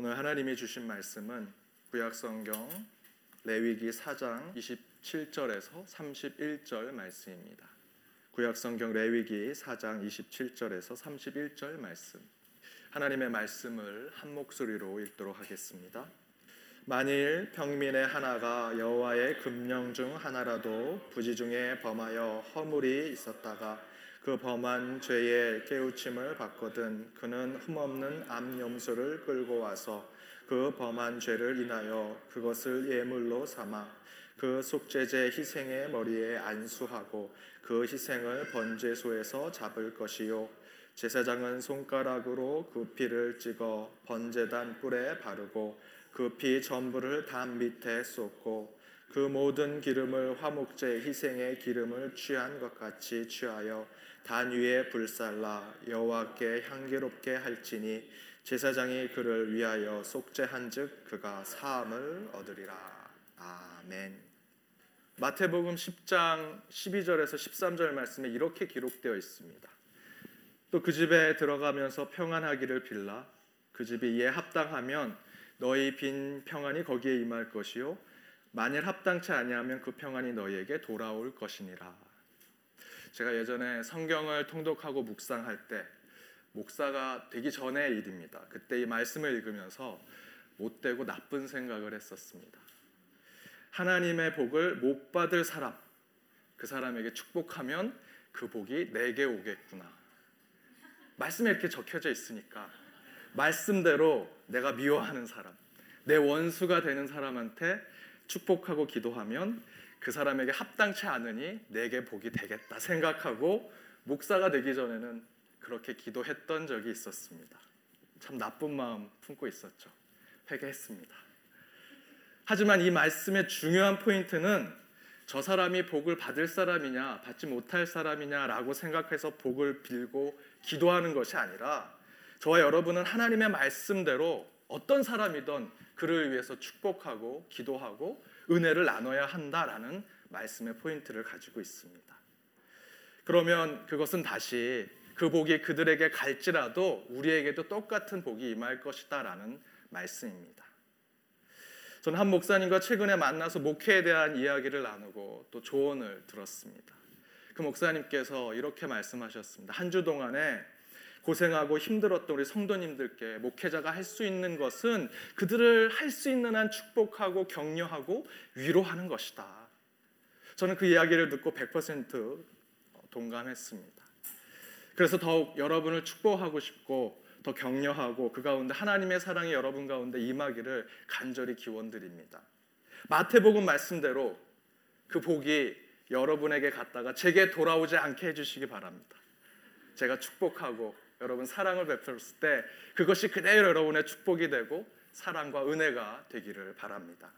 오늘 하나님이 주신 말씀은 구약 성경 레위기 4장 27절에서 31절 말씀입니다. 구약 성경 레위기 4장 27절에서 31절 말씀. 하나님의 말씀을 한 목소리로 읽도록 하겠습니다. 만일 평민의 하나가 여호와의 금령 중 하나라도 부지 중에 범하여 허물이 있었다가 그 범한 죄의 깨우침을 받거든 그는 흠없는 암염소를 끌고 와서 그 범한 죄를 인하여 그것을 예물로 삼아 그 속죄제 희생의 머리에 안수하고 그 희생을 번제소에서 잡을 것이요. 제사장은 손가락으로 그 피를 찍어 번제단 뿔에 바르고 그 피 전부를 담 밑에 쏟고 그 모든 기름을 화목제 희생의 기름을 취한 것 같이 취하여 단 위에 불살라 여호와께 향기롭게 할지니 제사장이 그를 위하여 속죄한즉 그가 사함을 얻으리라. 아멘. 마태복음 10장 12절에서 13절 말씀에 이렇게 기록되어 있습니다. 또 그 집에 들어가면서 평안하기를 빌라 그 집이 이에 합당하면 너희 빈 평안이 거기에 임할 것이요 만일 합당치 아니하면 그 평안이 너희에게 돌아올 것이니라. 제가 예전에 성경을 통독하고 묵상할 때 목사가 되기 전의 일입니다. 그때 이 말씀을 읽으면서 못되고 나쁜 생각을 했었습니다. 하나님의 복을 못 받을 사람, 그 사람에게 축복하면 그 복이 내게 오겠구나. 말씀에 이렇게 적혀져 있으니까 말씀대로 내가 미워하는 사람, 내 원수가 되는 사람한테 축복하고 기도하면 그 사람에게 합당치 않으니 내게 복이 되겠다 생각하고 목사가 되기 전에는 그렇게 기도했던 적이 있었습니다. 참 나쁜 마음 품고 있었죠. 회개했습니다. 하지만 이 말씀의 중요한 포인트는 저 사람이 복을 받을 사람이냐, 받지 못할 사람이냐라고 생각해서 복을 빌고 기도하는 것이 아니라 저와 여러분은 하나님의 말씀대로 어떤 사람이든 그를 위해서 축복하고 기도하고 은혜를 나눠야 한다라는 말씀의 포인트를 가지고 있습니다. 그러면 그것은 다시 그 복이 그들에게 갈지라도 우리에게도 똑같은 복이 임할 것이다라는 말씀입니다. 저는 한 목사님과 최근에 만나서 목회에 대한 이야기를 나누고 또 조언을 들었습니다. 그 목사님께서 이렇게 말씀하셨습니다. 한 주 동안에 고생하고 힘들었던 우리 성도님들께 목회자가 할 수 있는 것은 그들을 할 수 있는 한 축복하고 격려하고 위로하는 것이다. 저는 그 이야기를 듣고 100% 동감했습니다. 그래서 더욱 여러분을 축복하고 싶고 더 격려하고 그 가운데 하나님의 사랑이 여러분 가운데 임하기를 간절히 기원드립니다. 마태복음 말씀대로 그 복이 여러분에게 갔다가 제게 돌아오지 않게 해주시기 바랍니다. 제가 축복하고 여러분 사랑을 베풀었을 때 그것이 그대로 여러분의 축복이 되고 사랑과 은혜가 되기를 바랍니다.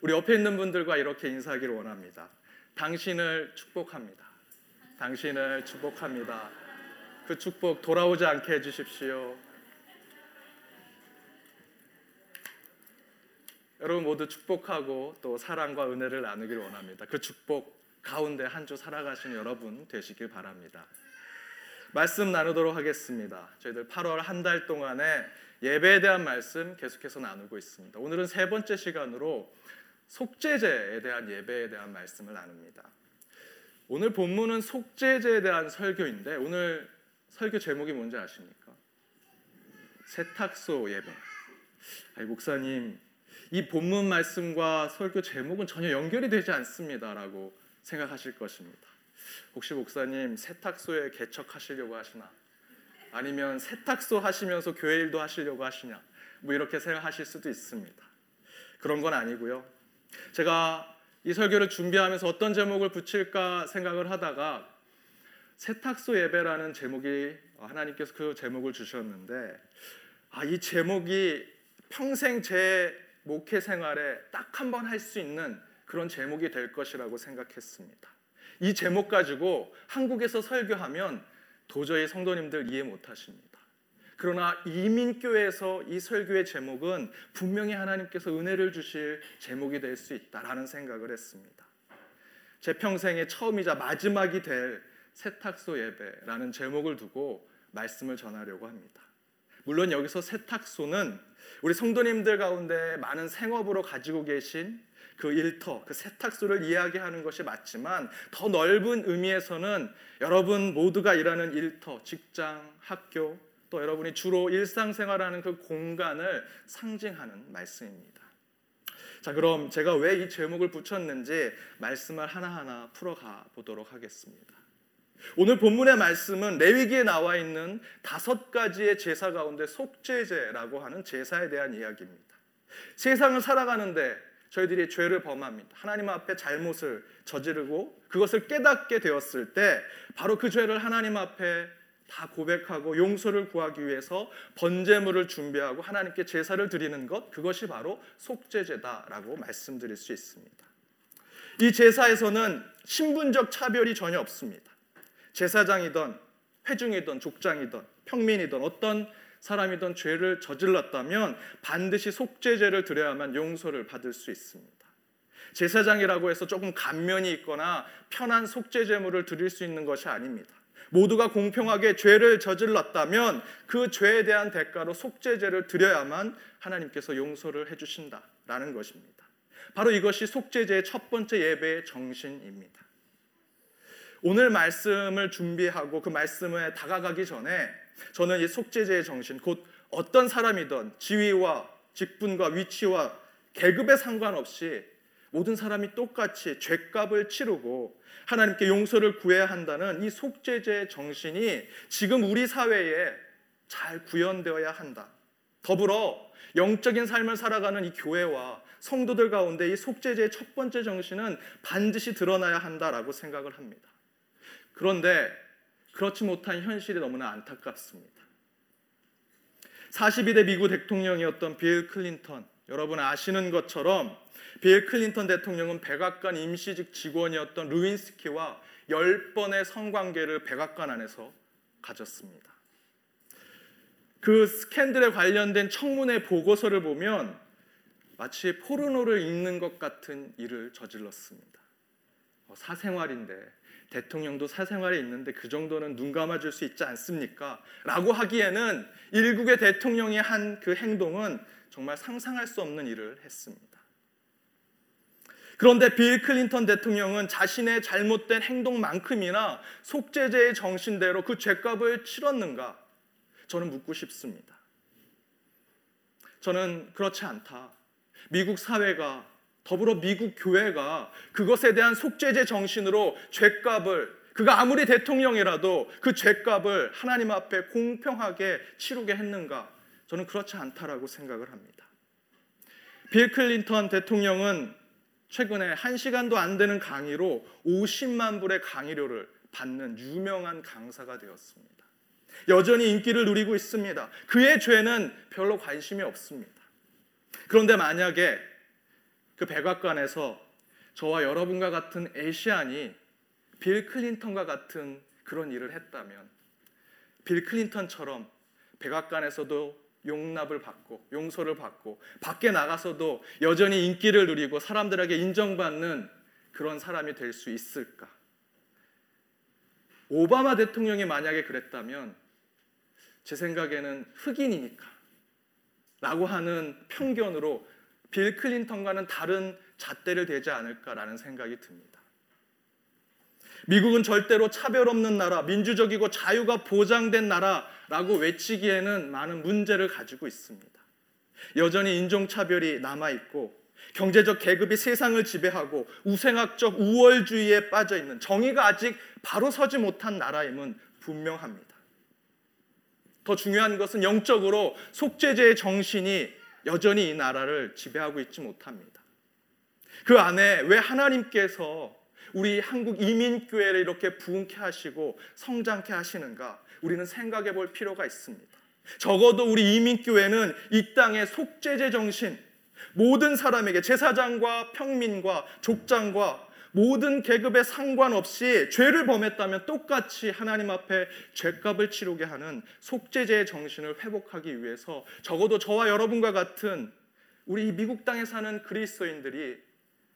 우리 옆에 있는 분들과 이렇게 인사하기를 원합니다. 당신을 축복합니다. 당신을 축복합니다. 그 축복 돌아오지 않게 해주십시오. 여러분 모두 축복하고 또 사랑과 은혜를 나누기를 원합니다. 그 축복 가운데 한 주 살아가신 여러분 되시길 바랍니다. 말씀 나누도록 하겠습니다. 저희들 8월 한 달 동안에 예배에 대한 말씀 계속해서 나누고 있습니다. 오늘은 세 번째 시간으로 속죄제에 대한 예배에 대한 말씀을 나눕니다. 오늘 본문은 속죄제에 대한 설교인데 오늘 설교 제목이 뭔지 아십니까? 세탁소 예배. 아니, 목사님, 이 본문 말씀과 설교 제목은 전혀 연결이 되지 않습니다라고 생각하실 것입니다. 혹시 목사님 세탁소에 개척하시려고 하시나? 아니면 세탁소 하시면서 교회 일도 하시려고 하시냐? 뭐 이렇게 생각하실 수도 있습니다. 그런 건 아니고요. 제가 이 설교를 준비하면서 어떤 제목을 붙일까 생각을 하다가 세탁소 예배라는 제목이 하나님께서 그 제목을 주셨는데 아, 이 제목이 평생 제 목회 생활에 딱 한 번 할 수 있는 그런 제목이 될 것이라고 생각했습니다. 이 제목 가지고 한국에서 설교하면 도저히 성도님들 이해 못 하십니다. 그러나 이민교회에서 이 설교의 제목은 분명히 하나님께서 은혜를 주실 제목이 될 수 있다라는 생각을 했습니다. 제 평생의 처음이자 마지막이 될 세탁소 예배라는 제목을 두고 말씀을 전하려고 합니다. 물론 여기서 세탁소는 우리 성도님들 가운데 많은 생업으로 가지고 계신 그 일터, 그 세탁소를 이야기하는 것이 맞지만 더 넓은 의미에서는 여러분 모두가 일하는 일터, 직장, 학교, 또 여러분이 주로 일상생활하는 그 공간을 상징하는 말씀입니다. 자, 그럼 제가 왜 이 제목을 붙였는지 말씀을 하나하나 풀어가 보도록 하겠습니다. 오늘 본문의 말씀은 레위기에 나와 있는 다섯 가지의 제사 가운데 속죄제라고 하는 제사에 대한 이야기입니다. 세상을 살아가는데 저희들이 죄를 범합니다. 하나님 앞에 잘못을 저지르고 그것을 깨닫게 되었을 때 바로 그 죄를 하나님 앞에 다 고백하고 용서를 구하기 위해서 번제물을 준비하고 하나님께 제사를 드리는 것 그것이 바로 속죄제다라고 말씀드릴 수 있습니다. 이 제사에서는 신분적 차별이 전혀 없습니다. 제사장이든 회중이든 족장이든 평민이든 어떤 사람이든 죄를 저질렀다면 반드시 속죄제를 드려야만 용서를 받을 수 있습니다. 제사장이라고 해서 조금 감면이 있거나 편한 속죄제물을 드릴 수 있는 것이 아닙니다. 모두가 공평하게 죄를 저질렀다면 그 죄에 대한 대가로 속죄제를 드려야만 하나님께서 용서를 해주신다라는 것입니다. 바로 이것이 속죄제의 첫 번째 예배의 정신입니다. 오늘 말씀을 준비하고 그 말씀에 다가가기 전에 저는 이 속죄제의 정신, 곧 어떤 사람이든 지위와 직분과 위치와 계급에 상관없이 모든 사람이 똑같이 죄값을 치르고 하나님께 용서를 구해야 한다는 이 속죄제의 정신이 지금 우리 사회에 잘 구현되어야 한다. 더불어 영적인 삶을 살아가는 이 교회와 성도들 가운데 이 속죄제의 첫 번째 정신은 반드시 드러나야 한다라고 생각을 합니다. 그런데 그렇지 못한 현실이 너무나 안타깝습니다. 42대 미국 대통령이었던 빌 클린턴, 여러분 아시는 것처럼 빌 클린턴 대통령은 백악관 임시직 직원이었던 르윈스키와 10번의 성관계를 백악관 안에서 가졌습니다. 그 스캔들에 관련된 청문회 보고서를 보면 마치 포르노를 읽는 것 같은 일을 저질렀습니다. 어, 사생활인데 대통령도 사생활에 있는데 그 정도는 눈 감아줄 수 있지 않습니까? 라고 하기에는 일국의 대통령이 한 그 행동은 정말 상상할 수 없는 일을 했습니다. 그런데 빌 클린턴 대통령은 자신의 잘못된 행동만큼이나 속죄제의 정신대로 그 죄값을 치렀는가? 저는 묻고 싶습니다. 저는 그렇지 않다. 미국 사회가 더불어 미국 교회가 그것에 대한 속죄제 정신으로 죄값을 그가 아무리 대통령이라도 그 죄값을 하나님 앞에 공평하게 치르게 했는가? 저는 그렇지 않다라고 생각을 합니다. 빌 클린턴 대통령은 최근에 한 시간도 안 되는 강의로 50만 불의 강의료를 받는 유명한 강사가 되었습니다. 여전히 인기를 누리고 있습니다. 그의 죄는 별로 관심이 없습니다. 그런데 만약에 그 백악관에서 저와 여러분과 같은 에시안이 빌 클린턴과 같은 그런 일을 했다면 빌 클린턴처럼 백악관에서도 용납을 받고 용서를 받고 밖에 나가서도 여전히 인기를 누리고 사람들에게 인정받는 그런 사람이 될 수 있을까? 오바마 대통령이 만약에 그랬다면 제 생각에는 흑인이니까 라고 하는 편견으로 빌 클린턴과는 다른 잣대를 대지 않을까라는 생각이 듭니다. 미국은 절대로 차별 없는 나라, 민주적이고 자유가 보장된 나라라고 외치기에는 많은 문제를 가지고 있습니다. 여전히 인종차별이 남아있고 경제적 계급이 세상을 지배하고 우생학적 우월주의에 빠져 있는 정의가 아직 바로 서지 못한 나라임은 분명합니다. 더 중요한 것은 영적으로 속죄제의 정신이 여전히 이 나라를 지배하고 있지 못합니다. 그 안에 왜 하나님께서 우리 한국 이민교회를 이렇게 부흥케 하시고 성장케 하시는가? 우리는 생각해 볼 필요가 있습니다. 적어도 우리 이민교회는 이 땅의 속죄제 정신, 모든 사람에게 제사장과 평민과 족장과 모든 계급에 상관없이 죄를 범했다면 똑같이 하나님 앞에 죄값을 치르게 하는 속죄제의 정신을 회복하기 위해서 적어도 저와 여러분과 같은 우리 미국 땅에 사는 그리스도인들이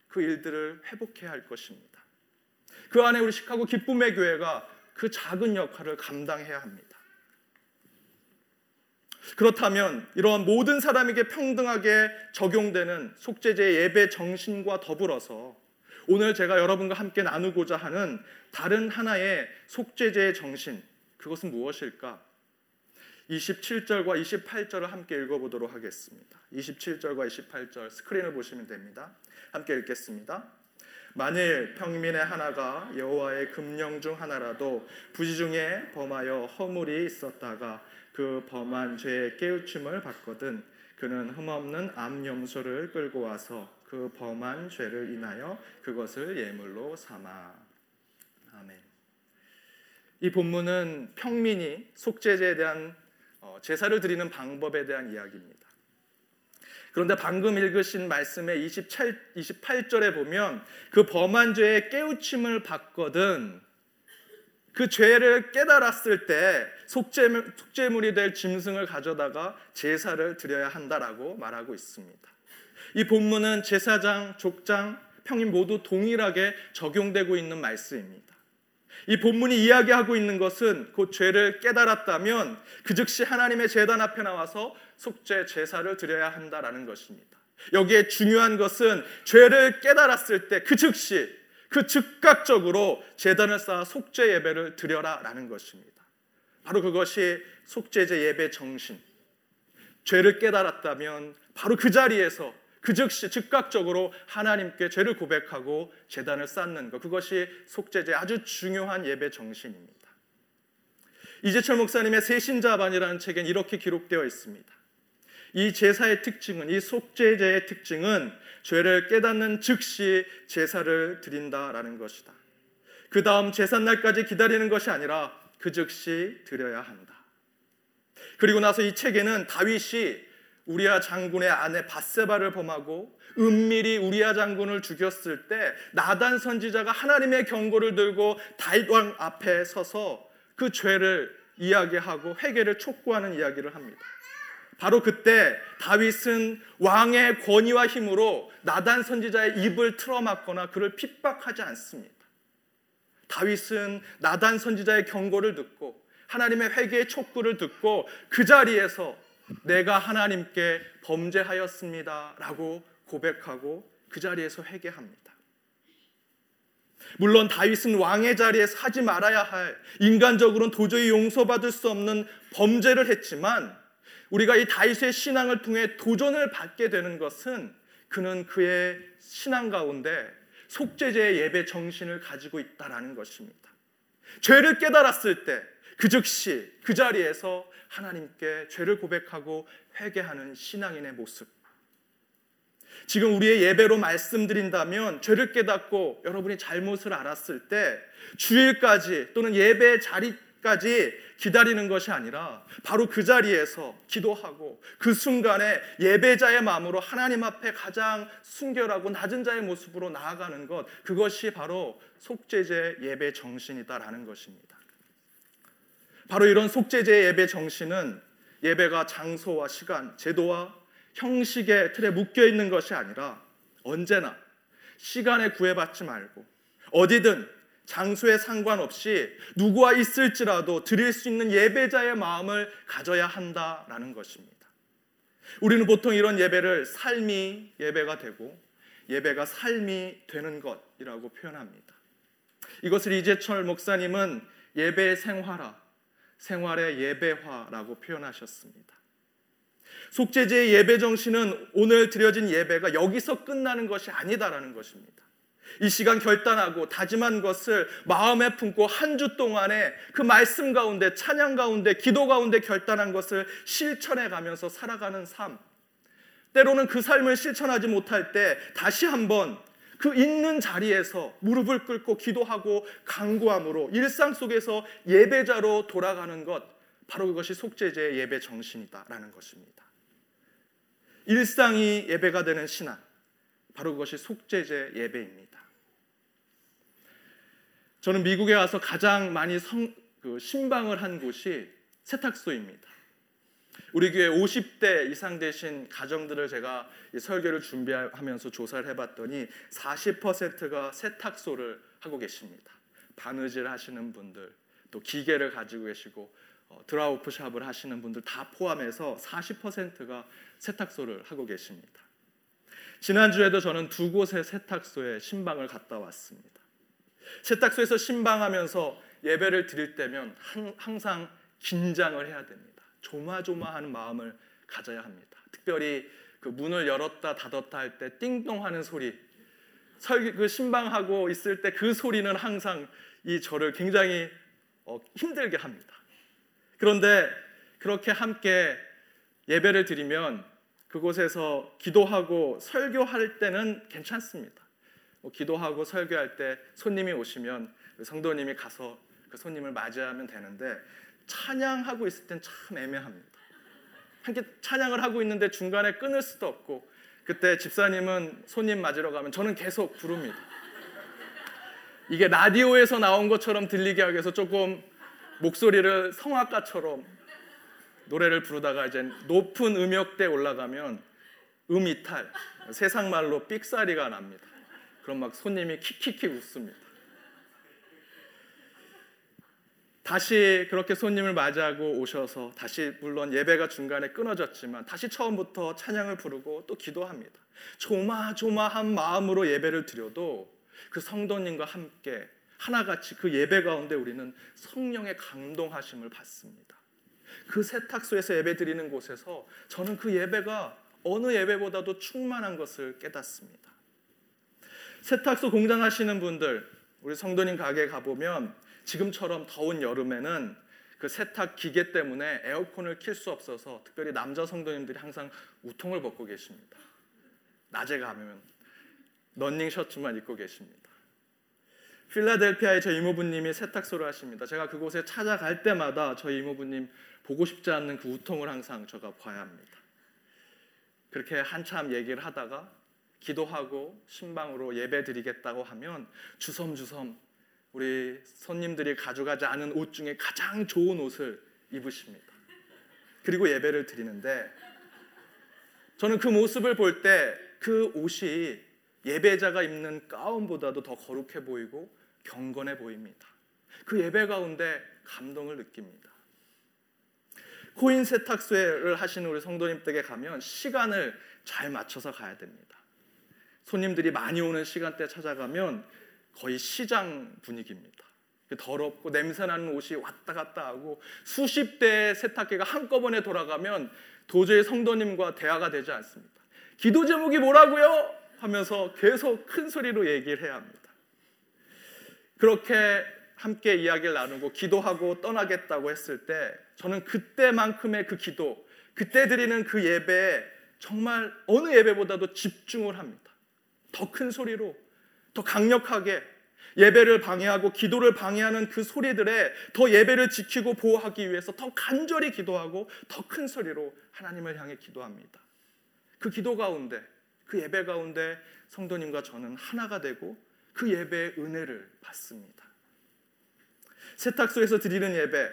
그 일들을 회복해야 할 것입니다. 그 안에 우리 시카고 기쁨의 교회가 그 작은 역할을 감당해야 합니다. 그렇다면 이러한 모든 사람에게 평등하게 적용되는 속죄제 예배 정신과 더불어서 오늘 제가 여러분과 함께 나누고자 하는 다른 하나의 속죄제의 정신 그것은 무엇일까? 27절과 28절을 함께 읽어보도록 하겠습니다. 27절과 28절 스크린을 보시면 됩니다. 함께 읽겠습니다. 만일 평민의 하나가 여호와의 금령 중 하나라도 부지 중에 범하여 허물이 있었다가 그 범한 죄의 깨우침을 받거든 그는 흠없는 암염소를 끌고 와서 그 범한 죄를 인하여 그것을 예물로 삼아 아멘. 이 본문은 평민이 속죄제에 대한 어, 제사를 드리는 방법에 대한 이야기입니다. 그런데 방금 읽으신 말씀의 27, 28절에 보면 그 범한 죄의 깨우침을 받거든 그 죄를 깨달았을 때 속죄물, 속죄물이 될 짐승을 가져다가 제사를 드려야 한다라고 말하고 있습니다. 이 본문은 제사장, 족장, 평임 모두 동일하게 적용되고 있는 말씀입니다. 이 본문이 이야기하고 있는 것은 그 죄를 깨달았다면 그 즉시 하나님의 재단 앞에 나와서 속죄 제사를 드려야 한다라는 것입니다. 여기에 중요한 것은 죄를 깨달았을 때 그 즉시 그 즉각적으로 재단을 쌓아 속죄 예배를 드려라라는 것입니다. 바로 그것이 속죄제 예배 정신. 죄를 깨달았다면 바로 그 자리에서 그 즉시 즉각적으로 하나님께 죄를 고백하고 재단을 쌓는 것 그것이 속죄제 아주 중요한 예배 정신입니다. 이재철 목사님의 세신자반이라는 책엔 이렇게 기록되어 있습니다. 이 제사의 특징은 이 속죄제의 특징은 죄를 깨닫는 즉시 제사를 드린다라는 것이다. 그 다음 제삿날까지 기다리는 것이 아니라 그 즉시 드려야 한다. 그리고 나서 이 책에는 다윗이 우리아 장군의 아내 바세바를 범하고 은밀히 우리아 장군을 죽였을 때 나단 선지자가 하나님의 경고를 들고 다윗 왕 앞에 서서 그 죄를 이야기하고 회개를 촉구하는 이야기를 합니다. 바로 그때 다윗은 왕의 권위와 힘으로 나단 선지자의 입을 틀어막거나 그를 핍박하지 않습니다. 다윗은 나단 선지자의 경고를 듣고 하나님의 회개의 촉구를 듣고 그 자리에서 내가 하나님께 범죄하였습니다 라고 고백하고 그 자리에서 회개합니다. 물론 다윗은 왕의 자리에서 하지 말아야 할 인간적으로는 도저히 용서받을 수 없는 범죄를 했지만 우리가 이 다윗의 신앙을 통해 도전을 받게 되는 것은 그는 그의 신앙 가운데 속죄제의 예배 정신을 가지고 있다라는 것입니다. 죄를 깨달았을 때 그 즉시 그 자리에서 하나님께 죄를 고백하고 회개하는 신앙인의 모습. 지금 우리의 예배로 말씀드린다면 죄를 깨닫고 여러분이 잘못을 알았을 때 주일까지 또는 예배 자리까지 기다리는 것이 아니라 바로 그 자리에서 기도하고 그 순간에 예배자의 마음으로 하나님 앞에 가장 순결하고 낮은 자의 모습으로 나아가는 것 그것이 바로 속죄제 예배 정신이다라는 것입니다. 바로 이런 속죄제 예배 정신은 예배가 장소와 시간, 제도와 형식의 틀에 묶여 있는 것이 아니라 언제나 시간에 구애받지 말고 어디든 장소에 상관없이 누구와 있을지라도 드릴 수 있는 예배자의 마음을 가져야 한다라는 것입니다. 우리는 보통 이런 예배를 삶이 예배가 되고 예배가 삶이 되는 것이라고 표현합니다. 이것을 이재철 목사님은 예배 생활화, 생활의 예배화라고 표현하셨습니다. 속죄제의 예배 정신은 오늘 드려진 예배가 여기서 끝나는 것이 아니다라는 것입니다. 이 시간 결단하고 다짐한 것을 마음에 품고 한 주 동안에 그 말씀 가운데 찬양 가운데 기도 가운데 결단한 것을 실천해 가면서 살아가는 삶. 때로는 그 삶을 실천하지 못할 때 다시 한번 그 있는 자리에서 무릎을 꿇고 기도하고 강구함으로 일상 속에서 예배자로 돌아가는 것 바로 그것이 속죄제의 예배 정신이다라는 것입니다. 일상이 예배가 되는 신앙 바로 그것이 속죄제 예배입니다. 저는 미국에 와서 가장 많이 성, 그 신방을 한 곳이 세탁소입니다. 우리 교회 50대 이상 되신 가정들을 제가 설교를 준비하면서 조사를 해봤더니 40%가 세탁소를 하고 계십니다. 바느질 하시는 분들, 또 기계를 가지고 계시고 어, 드라우프 샵을 하시는 분들 다 포함해서 40%가 세탁소를 하고 계십니다. 지난주에도 저는 두 곳의 세탁소에 신방을 갔다 왔습니다. 세탁소에서 신방하면서 예배를 드릴 때면 항상 긴장을 해야 됩니다. 조마조마하는 마음을 가져야 합니다. 특별히 그 문을 열었다 닫았다 할 때 띵동 하는 소리, 설교 그 신방하고 있을 때 그 소리는 항상 이 저를 굉장히 어, 힘들게 합니다. 그런데 그렇게 함께 예배를 드리면 그곳에서 기도하고 설교할 때는 괜찮습니다. 뭐 기도하고 설교할 때 손님이 오시면 그 성도님이 가서 그 손님을 맞이하면 되는데 찬양하고 있을 땐 참 애매합니다. 함께 찬양을 하고 있는데 중간에 끊을 수도 없고 그때 집사님은 손님 맞으러 가면 저는 계속 부릅니다. 이게 라디오에서 나온 것처럼 들리게 하기 위해서 조금 목소리를 성악가처럼 노래를 부르다가 이제 높은 음역대 올라가면 음이탈 세상 말로 삑사리가 납니다. 그럼 막 손님이 킥킥킥 웃습니다. 다시 그렇게 손님을 맞이하고 오셔서 다시 물론 예배가 중간에 끊어졌지만 다시 처음부터 찬양을 부르고 또 기도합니다. 조마조마한 마음으로 예배를 드려도 그 성도님과 함께 하나같이 그 예배 가운데 우리는 성령의 감동하심을 받습니다. 그 세탁소에서 예배 드리는 곳에서 저는 그 예배가 어느 예배보다도 충만한 것을 깨닫습니다. 세탁소 공장 하시는 분들, 우리 성도님 가게 가보면 지금처럼 더운 여름에는 그 세탁 기계 때문에 에어컨을 킬 수 없어서 특별히 남자 성도님들이 항상 우통을 벗고 계십니다. 낮에 가면 런닝 셔츠만 입고 계십니다. 필라델피아의 저 이모부님이 세탁소를 하십니다. 제가 그곳에 찾아갈 때마다 저희 이모부님 보고 싶지 않는 그 우통을 항상 제가 봐야 합니다. 그렇게 한참 얘기를 하다가 기도하고 신방으로 예배 드리겠다고 하면 주섬주섬 우리 손님들이 가져가지 않은 옷 중에 가장 좋은 옷을 입으십니다. 그리고 예배를 드리는데 저는 그 모습을 볼 때 그 옷이 예배자가 입는 가운보다도 더 거룩해 보이고 경건해 보입니다. 그 예배 가운데 감동을 느낍니다. 코인 세탁소를 하시는 우리 성도님 댁에 가면 시간을 잘 맞춰서 가야 됩니다. 손님들이 많이 오는 시간대 찾아가면 거의 시장 분위기입니다. 더럽고 냄새나는 옷이 왔다 갔다 하고 수십 대의 세탁기가 한꺼번에 돌아가면 도저히 성도님과 대화가 되지 않습니다. 기도 제목이 뭐라고요? 하면서 계속 큰 소리로 얘기를 해야 합니다. 그렇게 함께 이야기를 나누고 기도하고 떠나겠다고 했을 때 저는 그때만큼의 그 기도, 그때 드리는 그 예배에 정말 어느 예배보다도 집중을 합니다. 더 큰 소리로, 더 강력하게 예배를 방해하고 기도를 방해하는 그 소리들에 더 예배를 지키고 보호하기 위해서 더 간절히 기도하고 더 큰 소리로 하나님을 향해 기도합니다. 그 기도 가운데, 그 예배 가운데 성도님과 저는 하나가 되고 그 예배의 은혜를 받습니다. 세탁소에서 드리는 예배,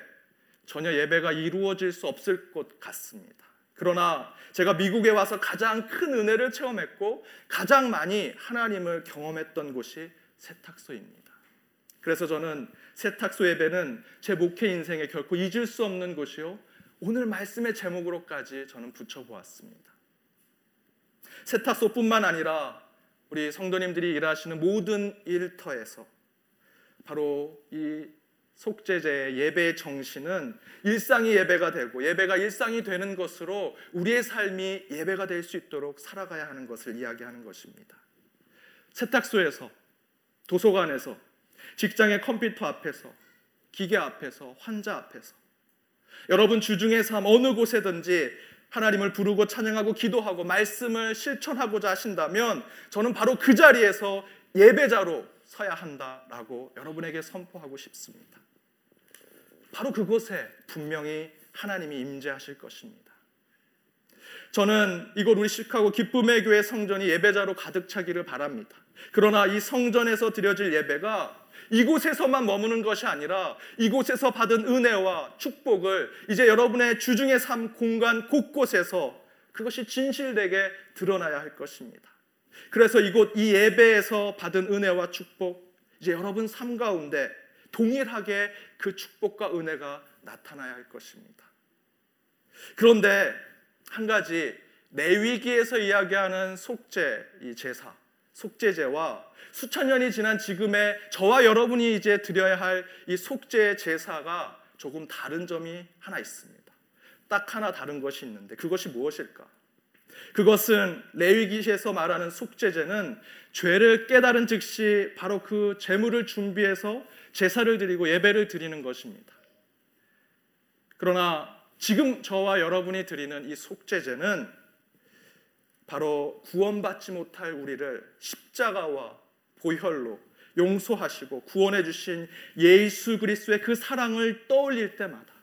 전혀 예배가 이루어질 수 없을 것 같습니다. 그러나 제가 미국에 와서 가장 큰 은혜를 체험했고 가장 많이 하나님을 경험했던 곳이 세탁소입니다. 그래서 저는 세탁소 예배는 제 목회 인생에 결코 잊을 수 없는 곳이요. 오늘 말씀의 제목으로까지 저는 붙여보았습니다. 세탁소뿐만 아니라 우리 성도님들이 일하시는 모든 일터에서 바로 이 속죄제의 예배의 정신은 일상이 예배가 되고 예배가 일상이 되는 것으로 우리의 삶이 예배가 될 수 있도록 살아가야 하는 것을 이야기하는 것입니다. 세탁소에서 도서관에서 직장의 컴퓨터 앞에서 기계 앞에서 환자 앞에서 여러분 주중의 삶 어느 곳에든지 하나님을 부르고 찬양하고 기도하고 말씀을 실천하고자 하신다면 저는 바로 그 자리에서 예배자로 서야 한다라고 여러분에게 선포하고 싶습니다. 바로 그곳에 분명히 하나님이 임재하실 것입니다. 저는 이곳 우리 시카고 기쁨의 교회 성전이 예배자로 가득 차기를 바랍니다. 그러나 이 성전에서 드려질 예배가 이곳에서만 머무는 것이 아니라 이곳에서 받은 은혜와 축복을 이제 여러분의 주중의 삶 공간 곳곳에서 그것이 진실되게 드러나야 할 것입니다. 그래서 이곳 이 예배에서 받은 은혜와 축복 이제 여러분 삶 가운데 동일하게 그 축복과 은혜가 나타나야 할 것입니다. 그런데 한 가지 레위기에서 이야기하는 속죄 이 제사, 속죄제와 수천 년이 지난 지금의 저와 여러분이 이제 드려야 할 이 속죄 제사가 조금 다른 점이 하나 있습니다. 딱 하나 다른 것이 있는데 그것이 무엇일까? 그것은 레위기에서 말하는 속죄제는 죄를 깨달은 즉시 바로 그 제물을 준비해서 제사를 드리고 예배를 드리는 것입니다. 그러나 지금 저와 여러분이 드리는 이 속죄제는 바로 구원받지 못할 우리를 십자가와 보혈로 용서하시고 구원해 주신 예수 그리스도의 그 사랑을 떠올릴 때마다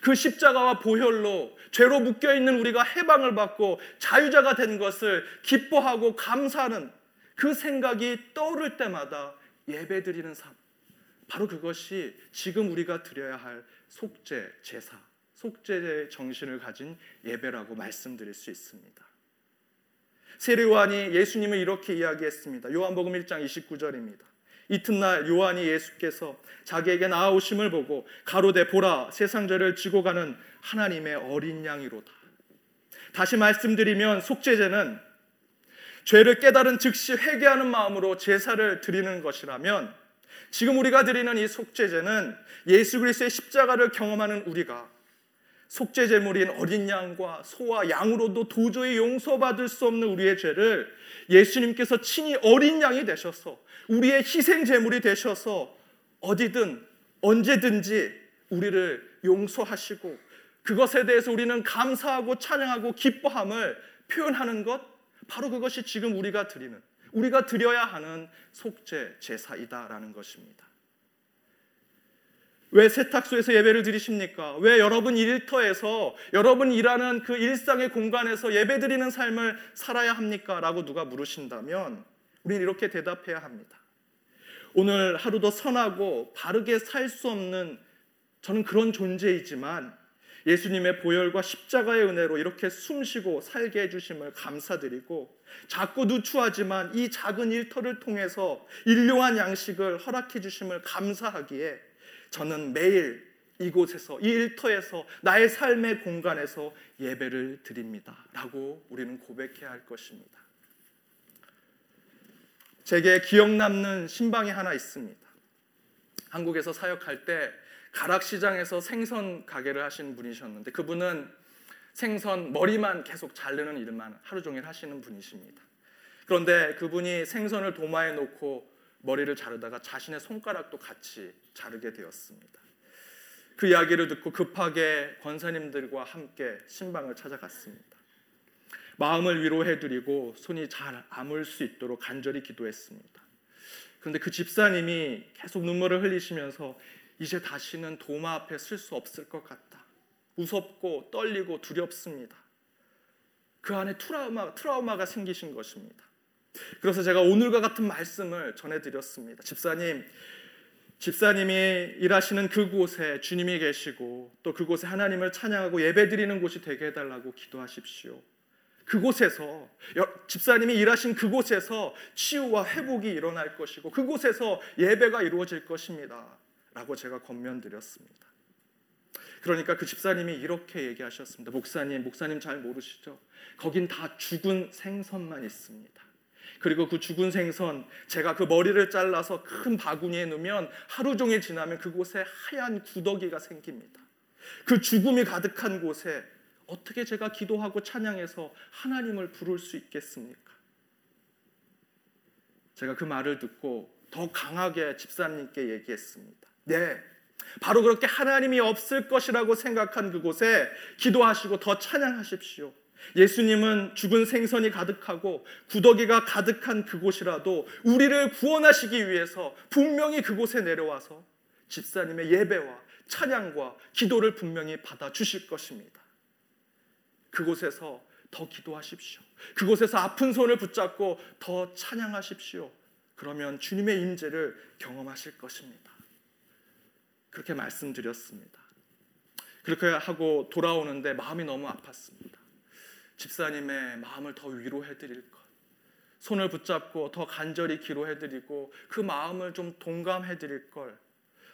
그 십자가와 보혈로 죄로 묶여 있는 우리가 해방을 받고 자유자가 된 것을 기뻐하고 감사하는 그 생각이 떠오를 때마다 예배 드리는 삶. 바로 그것이 지금 우리가 드려야 할 속죄 제사, 속죄의 정신을 가진 예배라고 말씀드릴 수 있습니다. 세례요한이 예수님을 이렇게 이야기했습니다. 요한복음 1장 29절입니다. 이튿날 요한이 예수께서 자기에게 나아오심을 보고 가로되 보라 세상 죄를 지고 가는 하나님의 어린 양이로다. 다시 말씀드리면 속죄제는 죄를 깨달은 즉시 회개하는 마음으로 제사를 드리는 것이라면 지금 우리가 드리는 이 속죄제는 예수 그리스도의 십자가를 경험하는 우리가 속죄 제물인 어린 양과 소와 양으로도 도저히 용서받을 수 없는 우리의 죄를 예수님께서 친히 어린 양이 되셔서 우리의 희생 제물이 되셔서 어디든 언제든지 우리를 용서하시고 그것에 대해서 우리는 감사하고 찬양하고 기뻐함을 표현하는 것 바로 그것이 지금 우리가 드리는 우리가 드려야 하는 속죄 제사이다라는 것입니다. 왜 세탁소에서 예배를 드리십니까? 왜 여러분 일터에서 여러분 일하는 그 일상의 공간에서 예배 드리는 삶을 살아야 합니까? 라고 누가 물으신다면 우리는 이렇게 대답해야 합니다. 오늘 하루도 선하고 바르게 살 수 없는 저는 그런 존재이지만 예수님의 보혈과 십자가의 은혜로 이렇게 숨쉬고 살게 해주심을 감사드리고 자꾸 누추하지만 이 작은 일터를 통해서 일용한 양식을 허락해 주심을 감사하기에 저는 매일 이곳에서 이 일터에서 나의 삶의 공간에서 예배를 드립니다. 라고 우리는 고백해야 할 것입니다. 제게 기억 남는 신방이 하나 있습니다. 한국에서 사역할 때 가락시장에서 생선 가게를 하시는 분이셨는데 그분은 생선 머리만 계속 자르는 일만 하루 종일 하시는 분이십니다. 그런데 그분이 생선을 도마에 놓고 머리를 자르다가 자신의 손가락도 같이 자르게 되었습니다. 그 이야기를 듣고 급하게 권사님들과 함께 신방을 찾아갔습니다. 마음을 위로해드리고 손이 잘 아물 수 있도록 간절히 기도했습니다. 그런데 그 집사님이 계속 눈물을 흘리시면서 이제 다시는 도마 앞에 쓸수 없을 것 같다. 무섭고 떨리고 두렵습니다. 그 안에 트라우마, 트라우마가 생기신 것입니다. 그래서 제가 오늘과 같은 말씀을 전해드렸습니다. 집사님, 집사님이 일하시는 그곳에 주님이 계시고 또 그곳에 하나님을 찬양하고 예배드리는 곳이 되게 해달라고 기도하십시오. 그곳에서 집사님이 일하신 그곳에서 치유와 회복이 일어날 것이고 그곳에서 예배가 이루어질 것입니다. 라고 제가 권면드렸습니다. 그러니까 그 집사님이 이렇게 얘기하셨습니다. 목사님, 목사님 잘 모르시죠? 거긴 다 죽은 생선만 있습니다. 그리고 그 죽은 생선 제가 그 머리를 잘라서 큰 바구니에 넣으면 하루 종일 지나면 그곳에 하얀 구더기가 생깁니다. 그 죽음이 가득한 곳에 어떻게 제가 기도하고 찬양해서 하나님을 부를 수 있겠습니까? 제가 그 말을 듣고 더 강하게 집사님께 얘기했습니다. 네. 바로 그렇게 하나님이 없을 것이라고 생각한 그곳에 기도하시고 더 찬양하십시오. 예수님은 죽은 생선이 가득하고 구더기가 가득한 그곳이라도 우리를 구원하시기 위해서 분명히 그곳에 내려와서 집사님의 예배와 찬양과 기도를 분명히 받아 주실 것입니다. 그곳에서 더 기도하십시오. 그곳에서 아픈 손을 붙잡고 더 찬양하십시오. 그러면 주님의 임재를 경험하실 것입니다. 그렇게 말씀드렸습니다. 그렇게 하고 돌아오는데 마음이 너무 아팠습니다. 집사님의 마음을 더 위로해 드릴 것. 손을 붙잡고 더 간절히 기도해 드리고 그 마음을 좀 동감해 드릴 걸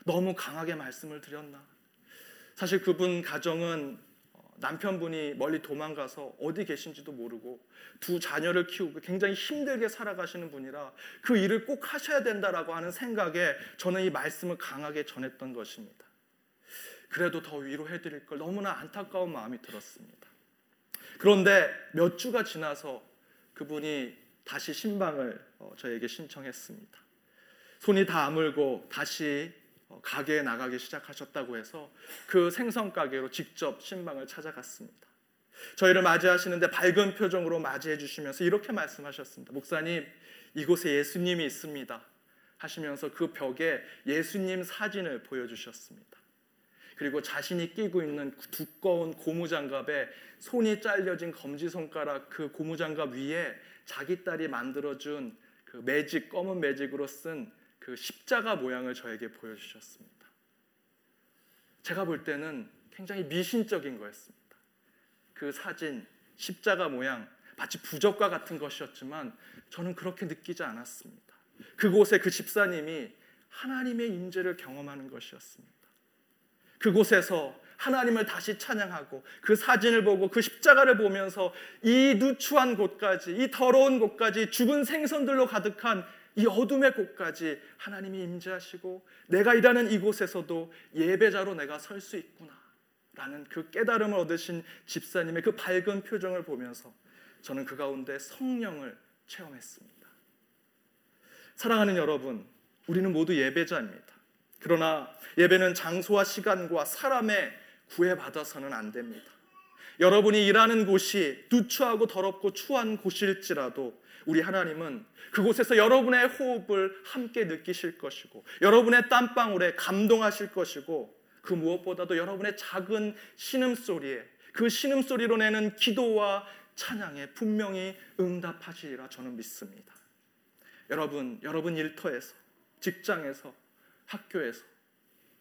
너무 강하게 말씀을 드렸나? 사실 그분 가정은 어, 남편분이 멀리 도망가서 어디 계신지도 모르고 두 자녀를 키우고 굉장히 힘들게 살아가시는 분이라 그 일을 꼭 하셔야 된다라고 하는 생각에 저는 이 말씀을 강하게 전했던 것입니다. 그래도 더 위로해 드릴 걸 너무나 안타까운 마음이 들었습니다. 그런데 몇 주가 지나서 그분이 다시 신방을 어, 저에게 신청했습니다. 손이 다 아물고 다시 어, 가게에 나가기 시작하셨다고 해서 그 생선 가게로 직접 신방을 찾아갔습니다. 저희를 맞이하시는데 밝은 표정으로 맞이해 주시면서 이렇게 말씀하셨습니다. 목사님, 이곳에 예수님이 있습니다. 하시면서 그 벽에 예수님 사진을 보여주셨습니다. 그리고 자신이 끼고 있는 두꺼운 고무장갑에 손이 잘려진 검지손가락 그 고무장갑 위에 자기 딸이 만들어준 그 매직, 검은 매직으로 쓴 그 십자가 모양을 저에게 보여주셨습니다. 제가 볼 때는 굉장히 미신적인 거였습니다. 그 사진, 십자가 모양, 마치 부적과 같은 것이었지만 저는 그렇게 느끼지 않았습니다. 그곳에 그 집사님이 하나님의 임재를 경험하는 것이었습니다. 그곳에서 하나님을 다시 찬양하고 그 사진을 보고 그 십자가를 보면서 이 누추한 곳까지 이 더러운 곳까지 죽은 생선들로 가득한 이 어둠의 곳까지 하나님이 임재하시고 내가 일하는 이곳에서도 예배자로 내가 설 수 있구나 라는 그 깨달음을 얻으신 집사님의 그 밝은 표정을 보면서 저는 그 가운데 성령을 체험했습니다. 사랑하는 여러분, 우리는 모두 예배자입니다. 그러나 예배는 장소와 시간과 사람의 구애받아서는 안 됩니다. 여러분이 일하는 곳이 누추하고 더럽고 추한 곳일지라도 우리 하나님은 그곳에서 여러분의 호흡을 함께 느끼실 것이고 여러분의 땀방울에 감동하실 것이고 그 무엇보다도 여러분의 작은 신음소리에 그 신음소리로 내는 기도와 찬양에 분명히 응답하시리라 저는 믿습니다. 여러분, 여러분 일터에서 직장에서 학교에서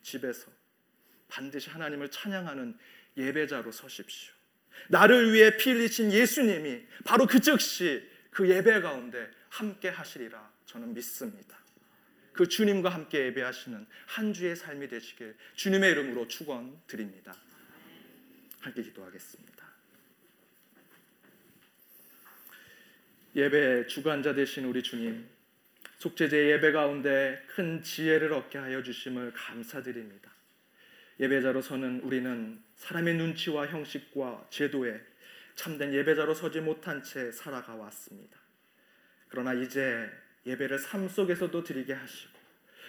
집에서 반드시 하나님을 찬양하는 예배자로 서십시오. 나를 위해 피 흘리신 예수님이 바로 그 즉시 그 예배 가운데 함께 하시리라 저는 믿습니다. 그 주님과 함께 예배하시는 한 주의 삶이 되시길 주님의 이름으로 축원드립니다. 함께 기도하겠습니다. 예배 주관자 되신 우리 주님 속죄제 예배 가운데 큰 지혜를 얻게 하여 주심을 감사드립니다. 예배자로서는 우리는 사람의 눈치와 형식과 제도에 참된 예배자로 서지 못한 채 살아가 왔습니다. 그러나 이제 예배를 삶 속에서도 드리게 하시고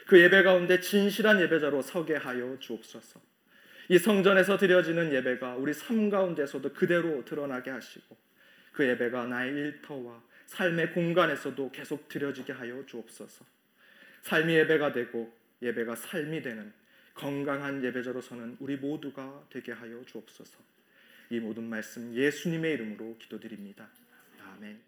그 예배 가운데 진실한 예배자로 서게 하여 주옵소서. 이 성전에서 드려지는 예배가 우리 삶 가운데서도 그대로 드러나게 하시고 그 예배가 나의 일터와 삶의 공간에서도 계속 드려지게 하여 주옵소서. 삶이 예배가 되고 예배가 삶이 되는 건강한 예배자로서는 우리 모두가 되게 하여 주옵소서. 이 모든 말씀 예수님의 이름으로 기도드립니다. 아멘.